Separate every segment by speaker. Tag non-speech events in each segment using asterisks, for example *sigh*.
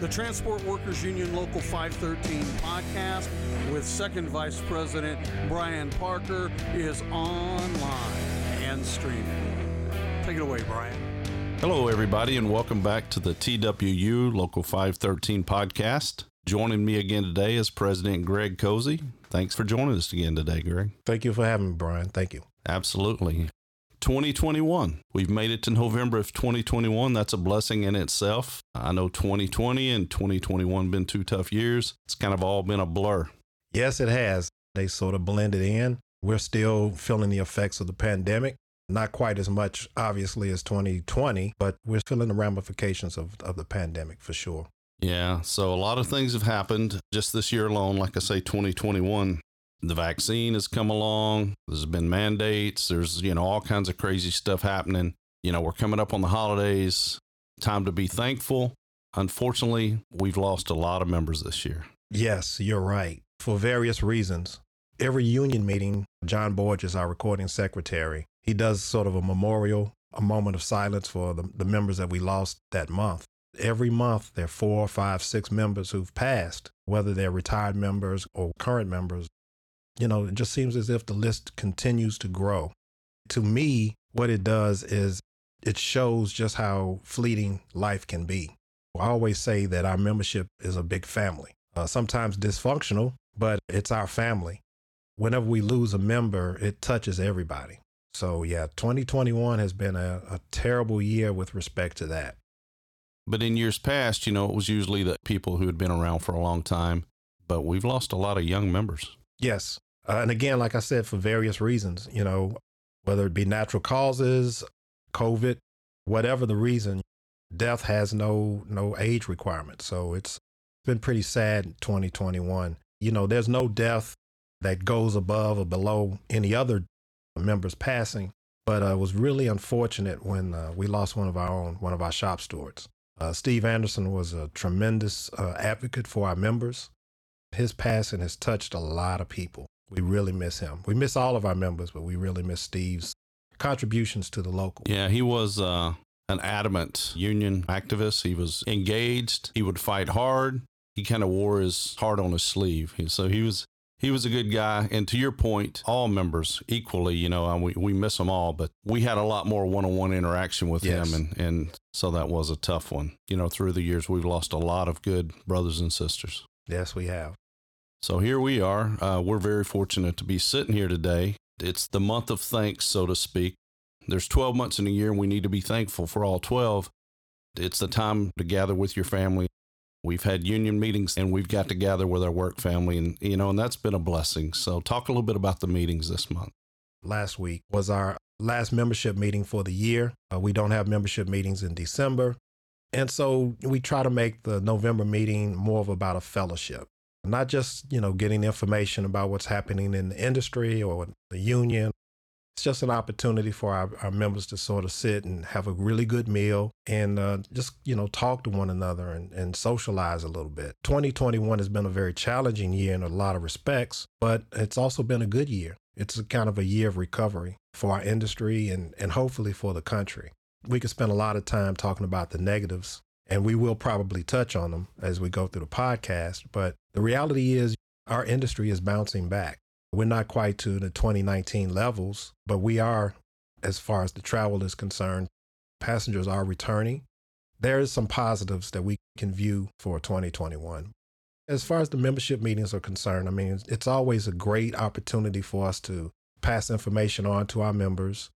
Speaker 1: The Transport Workers Union Local 513 podcast with Second Vice President Brian Parker is online and streaming. Take it away, Brian.
Speaker 2: Hello, everybody, and welcome back to the TWU Local 513 podcast. Joining me again today is President Greg Cozy. Thanks for joining us again today, Greg.
Speaker 3: Thank you for having me, Brian. Thank you.
Speaker 2: Absolutely. 2021. We've made it to November of 2021. That's a blessing in itself. I know 2020 and 2021 been two tough years. It's kind of all been a blur.
Speaker 3: Yes, it has. They sort of blended in. We're still feeling the effects of the pandemic. Not quite as much, obviously, as 2020, but we're feeling the ramifications of, of the pandemic for sure.
Speaker 2: Yeah, so a lot of things have happened just this year alone. Like I say, 2021, the vaccine has come along. There's been mandates. There's, you know, all kinds of crazy stuff happening. You know, we're coming up on the holidays. Time to be thankful. Unfortunately, we've lost a lot of members this year.
Speaker 3: Yes, you're right. For various reasons. Every union meeting, John Borges, our recording secretary, he does sort of a memorial, a moment of silence for the, the members that we lost that month. Every month, there are four, five, six members who've passed, whether they're retired members or current members. You know, it just seems as if the list continues to grow. To me, what it does is it shows just how fleeting life can be. I always say that our membership is a big family, uh, sometimes dysfunctional, but it's our family. Whenever we lose a member, it touches everybody. So, yeah, 2021 has been a, a terrible year with respect to that.
Speaker 2: But in years past, you know, it was usually the people who had been around for a long time, but we've lost a lot of young members.
Speaker 3: Yes. Uh, and again, like I said, for various reasons, you know, whether it be natural causes, COVID, whatever the reason, death has no no age requirement. So it's been pretty sad 2021. You know, there's no death that goes above or below any other members passing, but uh, it was really unfortunate when uh, we lost one of our own, one of our shop stewards. Uh, Steve Anderson was a tremendous uh, advocate for our members. His passing has touched a lot of people. We really miss him. We miss all of our members, but we really miss Steve's contributions to the local.
Speaker 2: Yeah, he was uh, an adamant union activist. He was engaged. He would fight hard. He kind of wore his heart on his sleeve. So he was he was a good guy. And to your point, all members equally, you know, we, we miss them all, but we had a lot more one on one interaction with
Speaker 3: Yes.
Speaker 2: him. And, and so that was a tough one. You know, through the years, we've lost a lot of good brothers and sisters.
Speaker 3: Yes, we have.
Speaker 2: So here we are. Uh, we're very fortunate to be sitting here today. It's the month of thanks, so to speak. There's 12 months in a year, and we need to be thankful for all 12. It's the time to gather with your family. We've had union meetings and we've got to gather with our work family, and you know, and that's been a blessing. So, talk a little bit about the meetings this month.
Speaker 3: last week was our last membership meeting for the year. Uh, we don't have membership meetings in December. And so we try to make the November meeting more of about a fellowship, not just, you know, getting information about what's happening in the industry or the union. It's just an opportunity for our, our members to sort of sit and have a really good meal and uh, just, you know, talk to one another and, and socialize a little bit. 2021 has been a very challenging year in a lot of respects, but it's also been a good year. It's a kind of a year of recovery for our industry and, and hopefully for the country. We could spend a lot of time talking about the negatives, and we will probably touch on them as we go through the podcast. But the reality is, our industry is bouncing back. We're not quite to the 2019 levels, but we are, as far as the travel is concerned. Passengers are returning. There is some positives that we can view for 2021. As far as the membership meetings are concerned, I mean, it's always a great opportunity for us to pass information on to our members.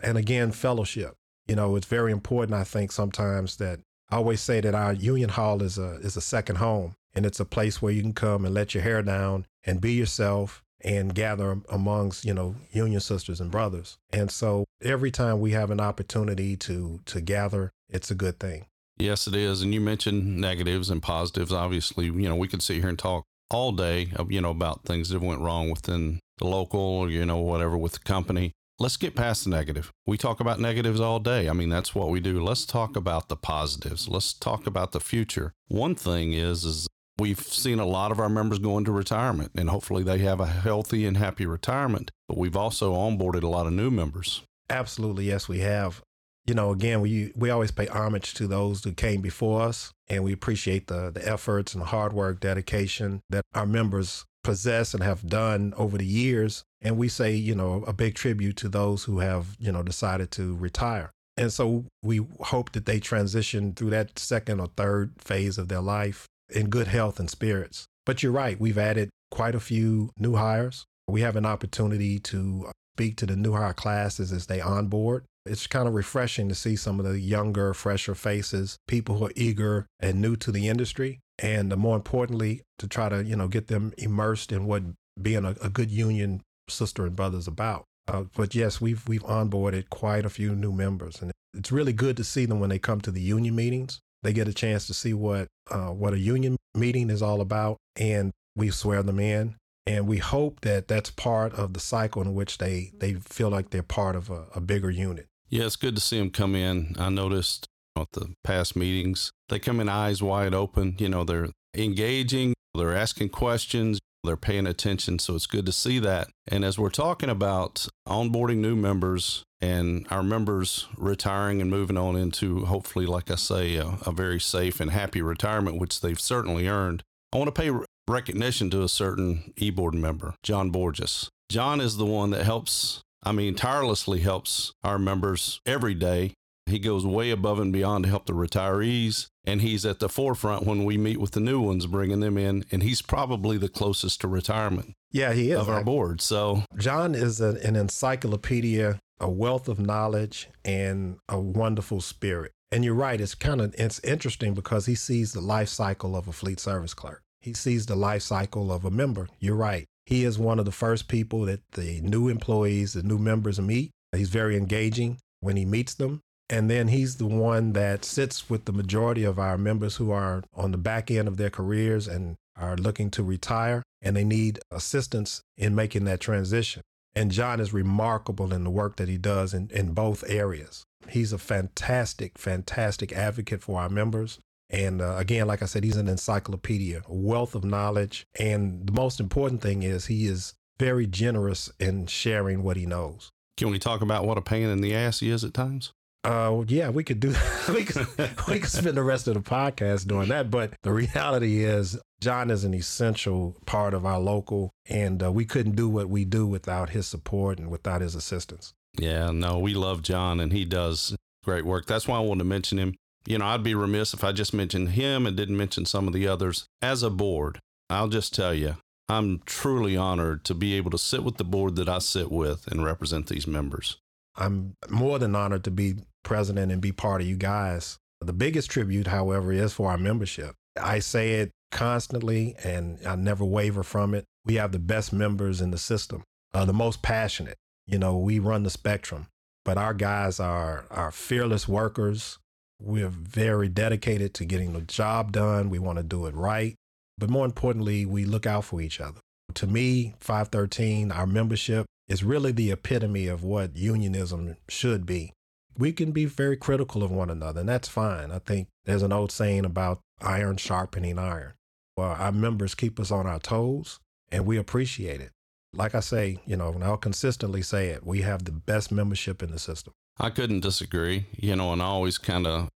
Speaker 3: And again, fellowship. You know, it's very important, I think, sometimes that I always say that our union hall is a is a second home and it's a place where you can come and let your hair down and be yourself and gather amongst, you know, union sisters and brothers. And so every time we have an opportunity to to gather, it's a good thing.
Speaker 2: Yes, it is. And you mentioned negatives and positives. Obviously, you know, we could sit here and talk all day, uh, you know, about things that went wrong within the local, or, you know, whatever with the company. Let's get past the negative. We talk about negatives all day. I mean, that's what we do. Let's talk about the positives. Let's talk about the future. One thing is, is we've seen a lot of our members go into retirement, and hopefully they have a healthy and happy retirement. But we've also onboarded a lot of new members.
Speaker 3: Absolutely, yes, we have. you know, again, we we always pay homage to those who came before us, and we appreciate the the efforts and the hard work, dedication that our members possess and have done over the years. And we say, you know, a big tribute to those who have, you know, decided to retire. And so we hope that they transition through that second or third phase of their life in good health and spirits. But you're right, we've added quite a few new hires. We have an opportunity to speak to the new hire classes as they onboard. It's kind of refreshing to see some of the younger, fresher faces, people who are eager and new to the industry. And more importantly, to try to, you know, get them immersed in what being a, a good union sister and brother is about. Uh, but yes, we've we've onboarded quite a few new members, and it's really good to see them when they come to the union meetings. They get a chance to see what uh, what a union meeting is all about, and we swear them in. And we hope that that's part of the cycle in which they they feel like they're part of a, a bigger unit.
Speaker 2: Yeah, it's good to see them come in. I noticed at the past meetings, they come in eyes wide open. You know, they're engaging, they're asking questions, they're paying attention. So it's good to see that. And as we're talking about onboarding new members and our members retiring and moving on into hopefully, like I say, a, a very safe and happy retirement, which they've certainly earned, I want to pay recognition to a certain e board member, John Borges. John is the one that helps, I mean, tirelessly helps our members every day he goes way above and beyond to help the retirees, and he's at the forefront when we meet with the new ones, bringing them in, and he's probably the closest to retirement.
Speaker 3: Yeah, he is
Speaker 2: of our board. So
Speaker 3: John is a, an encyclopedia, a wealth of knowledge, and a wonderful spirit. And you're right; it's kind of it's interesting because he sees the life cycle of a fleet service clerk. He sees the life cycle of a member. You're right. He is one of the first people that the new employees, the new members meet. He's very engaging when he meets them. And then he's the one that sits with the majority of our members who are on the back end of their careers and are looking to retire and they need assistance in making that transition. And John is remarkable in the work that he does in, in both areas. He's a fantastic, fantastic advocate for our members. And uh, again, like I said, he's an encyclopedia, a wealth of knowledge. And the most important thing is he is very generous in sharing what he knows.
Speaker 2: Can we talk about what a pain in the ass he is at times?
Speaker 3: Uh, yeah, we could do. *laughs* we could we could spend the rest of the podcast doing that. But the reality is, John is an essential part of our local, and uh, we couldn't do what we do without his support and without his assistance.
Speaker 2: Yeah, no, we love John, and he does great work. That's why I wanted to mention him. You know, I'd be remiss if I just mentioned him and didn't mention some of the others. As a board, I'll just tell you, I'm truly honored to be able to sit with the board that I sit with and represent these members.
Speaker 3: I'm more than honored to be president and be part of you guys. The biggest tribute, however, is for our membership. I say it constantly and I never waver from it. We have the best members in the system, uh, the most passionate. You know, we run the spectrum, but our guys are, are fearless workers. We're very dedicated to getting the job done. We want to do it right. But more importantly, we look out for each other. To me, 513, our membership is really the epitome of what unionism should be we can be very critical of one another, and that's fine. I think there's an old saying about iron sharpening iron. Well, our members keep us on our toes, and we appreciate it. Like I say, you know, and I'll consistently say it, we have the best membership in the system.
Speaker 2: I couldn't disagree, you know, and I always kind of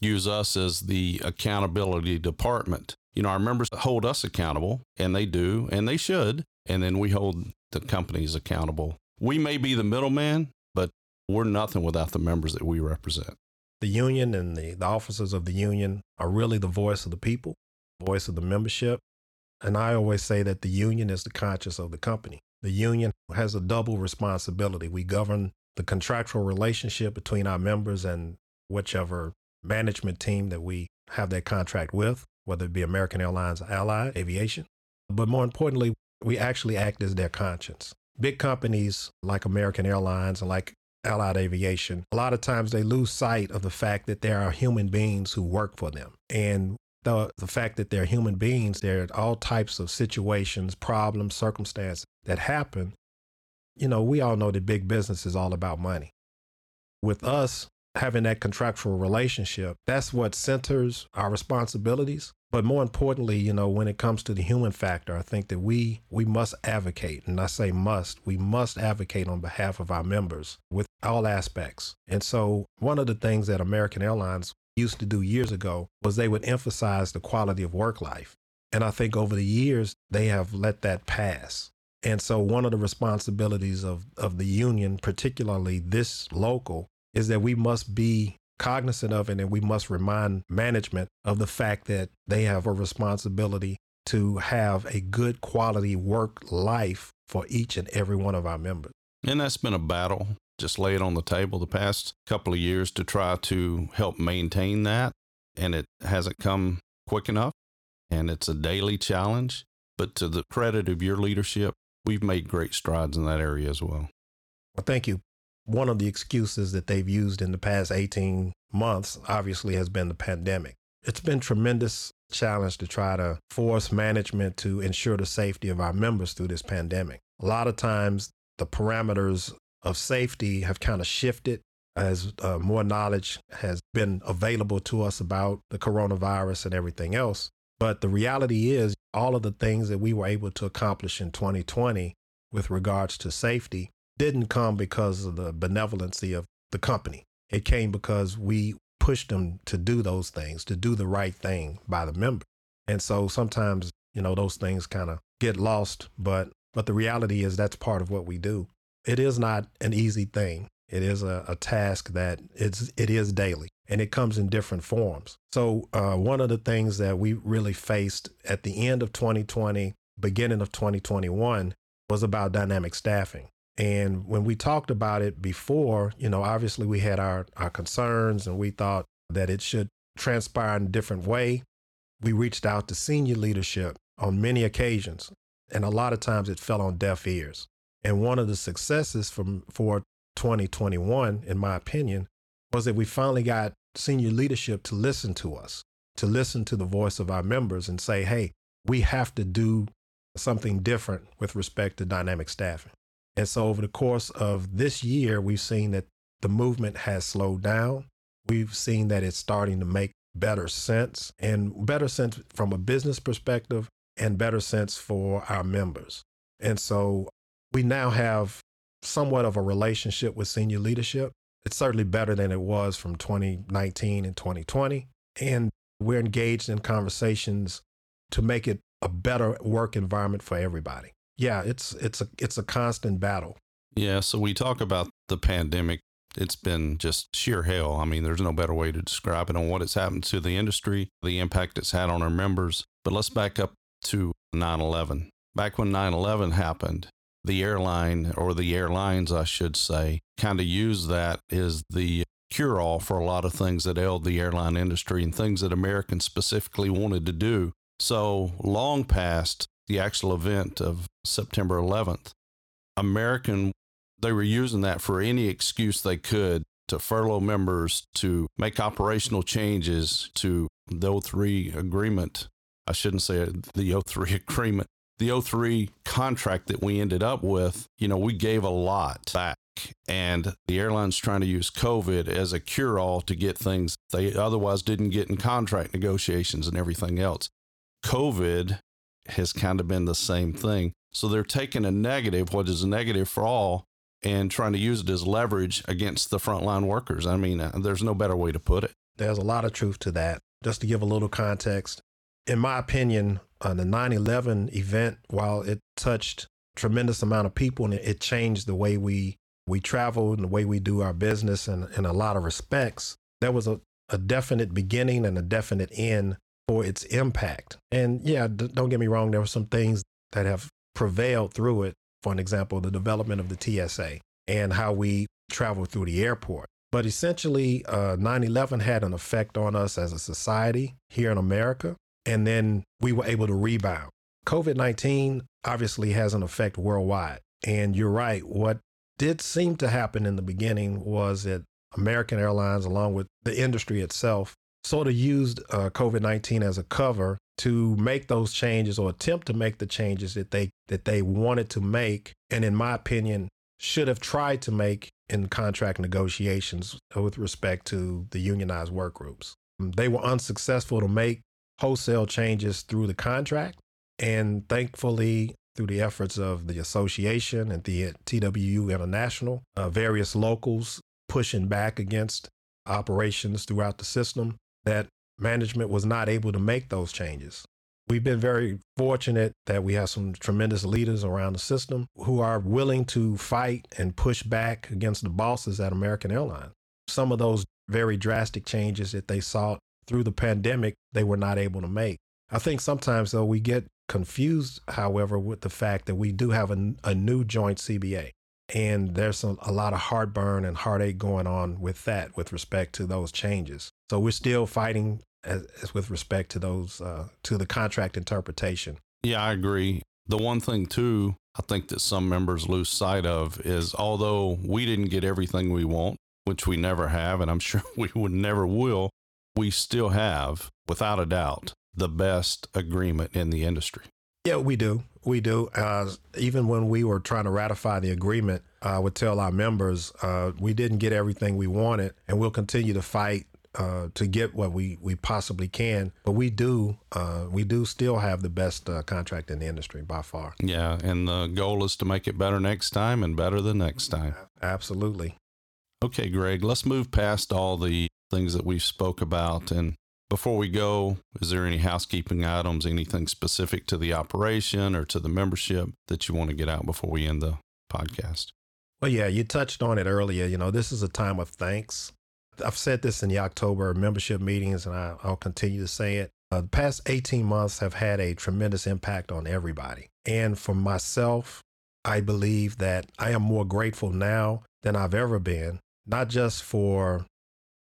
Speaker 2: use us as the accountability department. You know, our members hold us accountable, and they do, and they should. And then we hold the companies accountable. We may be the middleman, but we're nothing without the members that we represent.
Speaker 3: The union and the, the officers of the union are really the voice of the people, voice of the membership. And I always say that the union is the conscience of the company. The union has a double responsibility. We govern the contractual relationship between our members and whichever management team that we have that contract with, whether it be American Airlines Allied Aviation. But more importantly, we actually act as their conscience. Big companies like American Airlines and like Allied Aviation, a lot of times they lose sight of the fact that there are human beings who work for them. And the, the fact that they're human beings, there are all types of situations, problems, circumstances that happen. You know, we all know that big business is all about money. With us having that contractual relationship, that's what centers our responsibilities. But more importantly, you know, when it comes to the human factor, I think that we we must advocate, and I say must, we must advocate on behalf of our members with all aspects. And so, one of the things that American Airlines used to do years ago was they would emphasize the quality of work life. And I think over the years, they have let that pass. And so, one of the responsibilities of, of the union, particularly this local, is that we must be cognizant of it and we must remind management of the fact that they have a responsibility to have a good quality work life for each and every one of our members.
Speaker 2: And that's been a battle. Just lay it on the table the past couple of years to try to help maintain that. And it hasn't come quick enough. And it's a daily challenge. But to the credit of your leadership, we've made great strides in that area as well.
Speaker 3: Well, thank you. One of the excuses that they've used in the past 18 months obviously has been the pandemic. It's been tremendous challenge to try to force management to ensure the safety of our members through this pandemic. A lot of times the parameters of safety have kind of shifted as uh, more knowledge has been available to us about the coronavirus and everything else. But the reality is, all of the things that we were able to accomplish in 2020 with regards to safety didn't come because of the benevolency of the company. It came because we pushed them to do those things, to do the right thing by the member. And so sometimes, you know, those things kind of get lost, but but the reality is that's part of what we do. It is not an easy thing. It is a, a task that it's it is daily and it comes in different forms. So uh, one of the things that we really faced at the end of 2020, beginning of 2021, was about dynamic staffing. And when we talked about it before, you know, obviously we had our, our concerns and we thought that it should transpire in a different way. We reached out to senior leadership on many occasions, and a lot of times it fell on deaf ears. And one of the successes from for 2021, in my opinion, was that we finally got senior leadership to listen to us, to listen to the voice of our members and say, hey, we have to do something different with respect to dynamic staffing. And so over the course of this year, we've seen that the movement has slowed down. We've seen that it's starting to make better sense and better sense from a business perspective and better sense for our members. And so we now have somewhat of a relationship with senior leadership. It's certainly better than it was from 2019 and 2020. And we're engaged in conversations to make it a better work environment for everybody yeah, it's it's a it's a constant battle.
Speaker 2: Yeah, so we talk about the pandemic. It's been just sheer hell. I mean, there's no better way to describe it on what it's happened to the industry, the impact it's had on our members. But let's back up to 9 11. Back when 9 11 happened, the airline, or the airlines, I should say, kind of used that as the cure all for a lot of things that ailed the airline industry and things that Americans specifically wanted to do. So, long past the actual event of September 11th. American, they were using that for any excuse they could to furlough members, to make operational changes to the 03 agreement. I shouldn't say the 03 *laughs* agreement, the 03 contract that we ended up with. You know, we gave a lot back. And the airline's trying to use COVID as a cure all to get things they otherwise didn't get in contract negotiations and everything else. COVID has kind of been the same thing. So they're taking a negative, what is a negative for all, and trying to use it as leverage against the frontline workers. I mean, uh, there's no better way to put it.
Speaker 3: There's a lot of truth to that. Just to give a little context, in my opinion, uh, the 9 11 event, while it touched tremendous amount of people and it, changed the way we, we travel and the way we do our business and in a lot of respects, there was a, a definite beginning and a definite end for its impact. And yeah, d- don't get me wrong, there were some things that have prevailed through it. For an example, the development of the TSA and how we travel through the airport. But essentially, uh, 9 11 had an effect on us as a society here in America. And then we were able to rebound. COVID 19 obviously has an effect worldwide. And you're right. What did seem to happen in the beginning was that American Airlines, along with the industry itself, sort of used uh, COVID 19 as a cover to make those changes or attempt to make the changes that they that they wanted to make and in my opinion should have tried to make in contract negotiations with respect to the unionized work groups. They were unsuccessful to make wholesale changes through the contract and thankfully through the efforts of the association and the TWU International, uh, various locals pushing back against operations throughout the system, that management was not able to make those changes. We've been very fortunate that we have some tremendous leaders around the system who are willing to fight and push back against the bosses at American Airlines. Some of those very drastic changes that they sought through the pandemic, they were not able to make. I think sometimes, though, we get confused, however, with the fact that we do have a, a new joint CBA. And there's a, a, lot of heartburn and heartache going on with that with respect to those changes. So we're still fighting as, as with respect to those, uh, to the contract interpretation.
Speaker 2: Yeah, I agree. The one thing, too, I think that some members lose sight of is although we didn't get everything we want, which we never have, and I'm *laughs* sure we would never will, we still have, without a doubt, the best agreement in the industry.
Speaker 3: Yeah, we do. We do. Uh, even when we were trying to ratify the agreement, I would tell our members uh, we didn't get everything we wanted, and we'll continue to fight uh, to get what we, we possibly can. But we do uh, we do still have the best uh, contract in the industry by far.
Speaker 2: Yeah, and the goal is to make it better next time and better the next time.
Speaker 3: Absolutely.
Speaker 2: Okay, Greg, let's move past all the things that we spoke about and before we go, is there any housekeeping items, anything specific to the operation or to the membership that you want to get out before we end the podcast?
Speaker 3: Well, yeah, you touched on it earlier. You know, this is a time of thanks. I've said this in the October membership meetings, and I, will continue to say it. Uh, the past 18 months have had a tremendous impact on everybody. And for myself, I believe that I am more grateful now than I've ever been, not just for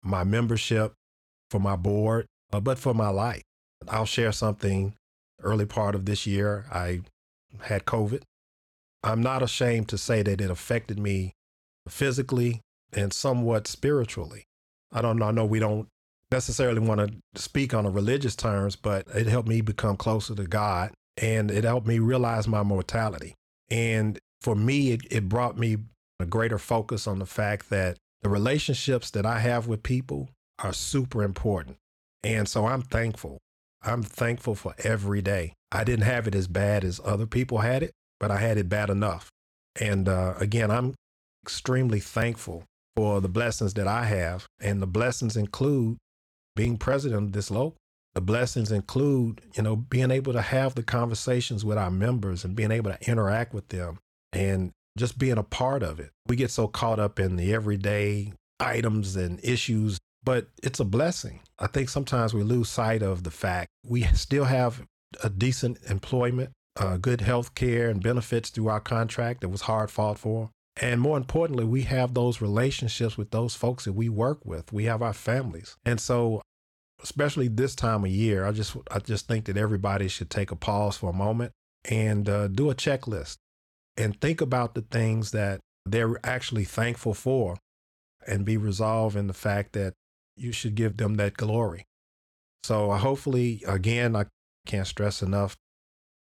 Speaker 3: my membership, for my board, uh, but for my life. I'll share something early part of this year. I had COVID. I'm not ashamed to say that it affected me physically and somewhat spiritually. I don't know. I know we don't necessarily want to speak on a religious terms, but it helped me become closer to God and it helped me realize my mortality. And for me, it, it brought me a greater focus on the fact that the relationships that I have with people are super important. And so I'm thankful. I'm thankful for every day. I didn't have it as bad as other people had it, but I had it bad enough. And uh, again, I'm extremely thankful for the blessings that I have. And the blessings include being president of this local. The blessings include, you know, being able to have the conversations with our members and being able to interact with them and just being a part of it. We get so caught up in the everyday items and issues but it's a blessing. I think sometimes we lose sight of the fact we still have a decent employment, uh, good health care and benefits through our contract that was hard fought for. And more importantly, we have those relationships with those folks that we work with. We have our families. And so, especially this time of year, I just, I just think that everybody should take a pause for a moment and uh, do a checklist and think about the things that they're actually thankful for and be resolved in the fact that you should give them that glory. So hopefully, again, I can't stress enough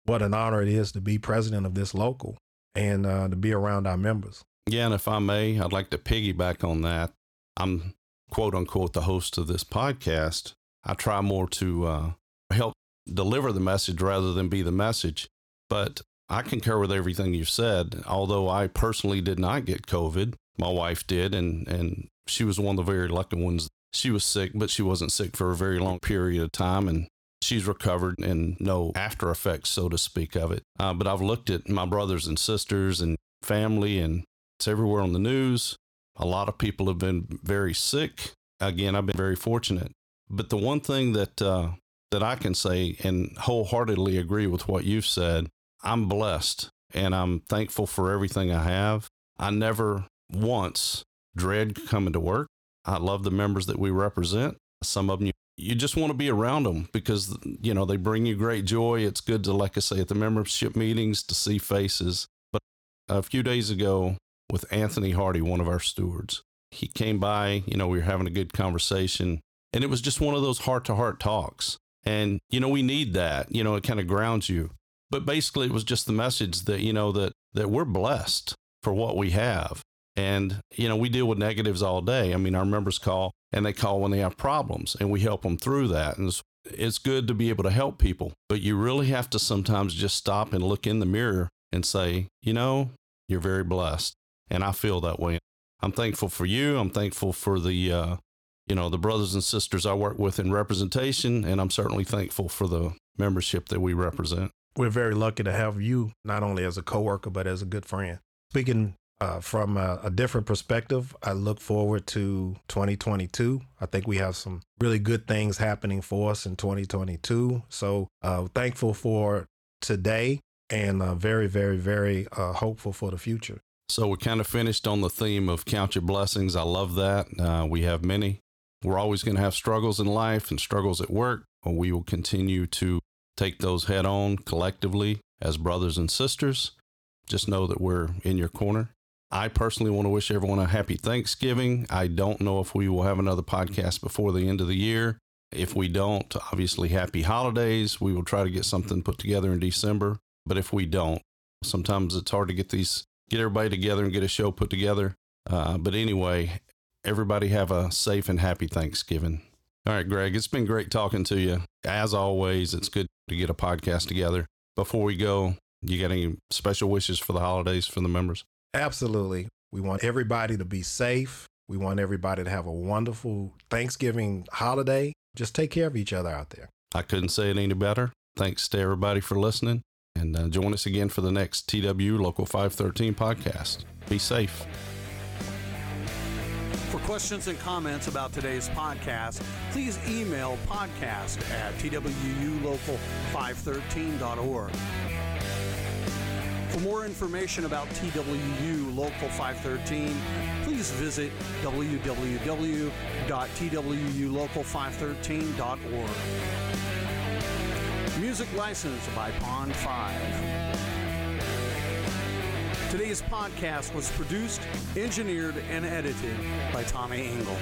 Speaker 3: what an honor it is to be president of this local and uh, to be around our members.
Speaker 2: Yeah, and if I may, I'd like to piggyback on that. I'm quote unquote the host of this podcast. I try more to uh, help deliver the message rather than be the message. But I concur with everything you've said. Although I personally did not get COVID, my wife did, and and she was one of the very lucky ones she was sick, but she wasn't sick for a very long period of time. And she's recovered and no after effects, so to speak, of it. Uh, but I've looked at my brothers and sisters and family, and it's everywhere on the news. A lot of people have been very sick. Again, I've been very fortunate. But the one thing that uh, that I can say and wholeheartedly agree with what you've said, I'm blessed and I'm thankful for everything I have. I never once dread coming to work. I love the members that we represent. Some of them you, you just want to be around them because you know they bring you great joy. It's good to, like I say, at the membership meetings to see faces. But a few days ago, with Anthony Hardy, one of our stewards, he came by. You know, we were having a good conversation, and it was just one of those heart to heart talks. And you know, we need that. You know, it kind of grounds you. But basically, it was just the message that you know that that we're blessed for what we have and, you know, we deal with negatives all day. I mean, our members call and they call when they have problems and we help them through that. And it's it's good to be able to help people, but you really have to sometimes just stop and look in the mirror and say, you know, you're very blessed. And I feel that way. I'm thankful for you. I'm thankful for the, uh, you know, the brothers and sisters I work with in representation. And I'm certainly thankful for the membership that we represent.
Speaker 3: We're very lucky to have you not only as a coworker, but as a good friend. Speaking uh, from a, a, different perspective, I look forward to 2022. I think we have some really good things happening for us in 2022. So uh, thankful for today and uh, very, very, very uh, hopeful for the future.
Speaker 2: So we're kind of finished on the theme of count your blessings. I love that. Uh, we have many. We're always going to have struggles in life and struggles at work. We will continue to take those head on collectively as brothers and sisters. Just know that we're in your corner. I personally want to wish everyone a happy Thanksgiving. I don't know if we will have another podcast before the end of the year. If we don't, obviously, happy holidays. We will try to get something put together in December. But if we don't, sometimes it's hard to get these, get everybody together and get a show put together. Uh, but anyway, everybody have a safe and happy Thanksgiving. All right, Greg, it's been great talking to you. As always, it's good to get a podcast together. Before we go, you got any special wishes for the holidays for the members?
Speaker 3: Absolutely. We want everybody to be safe. We want everybody to have a wonderful Thanksgiving holiday. Just take care of each other out there.
Speaker 2: I couldn't say it any better. Thanks to everybody for listening. And uh, join us again for the next TW Local 513 podcast. Be safe.
Speaker 1: For questions and comments about today's podcast, please email podcast at twulocal513.org. For more information about TWU Local 513, please visit www.twulocal513.org. Music licensed by Pond 5. Today's podcast was produced, engineered, and edited by Tommy Engel.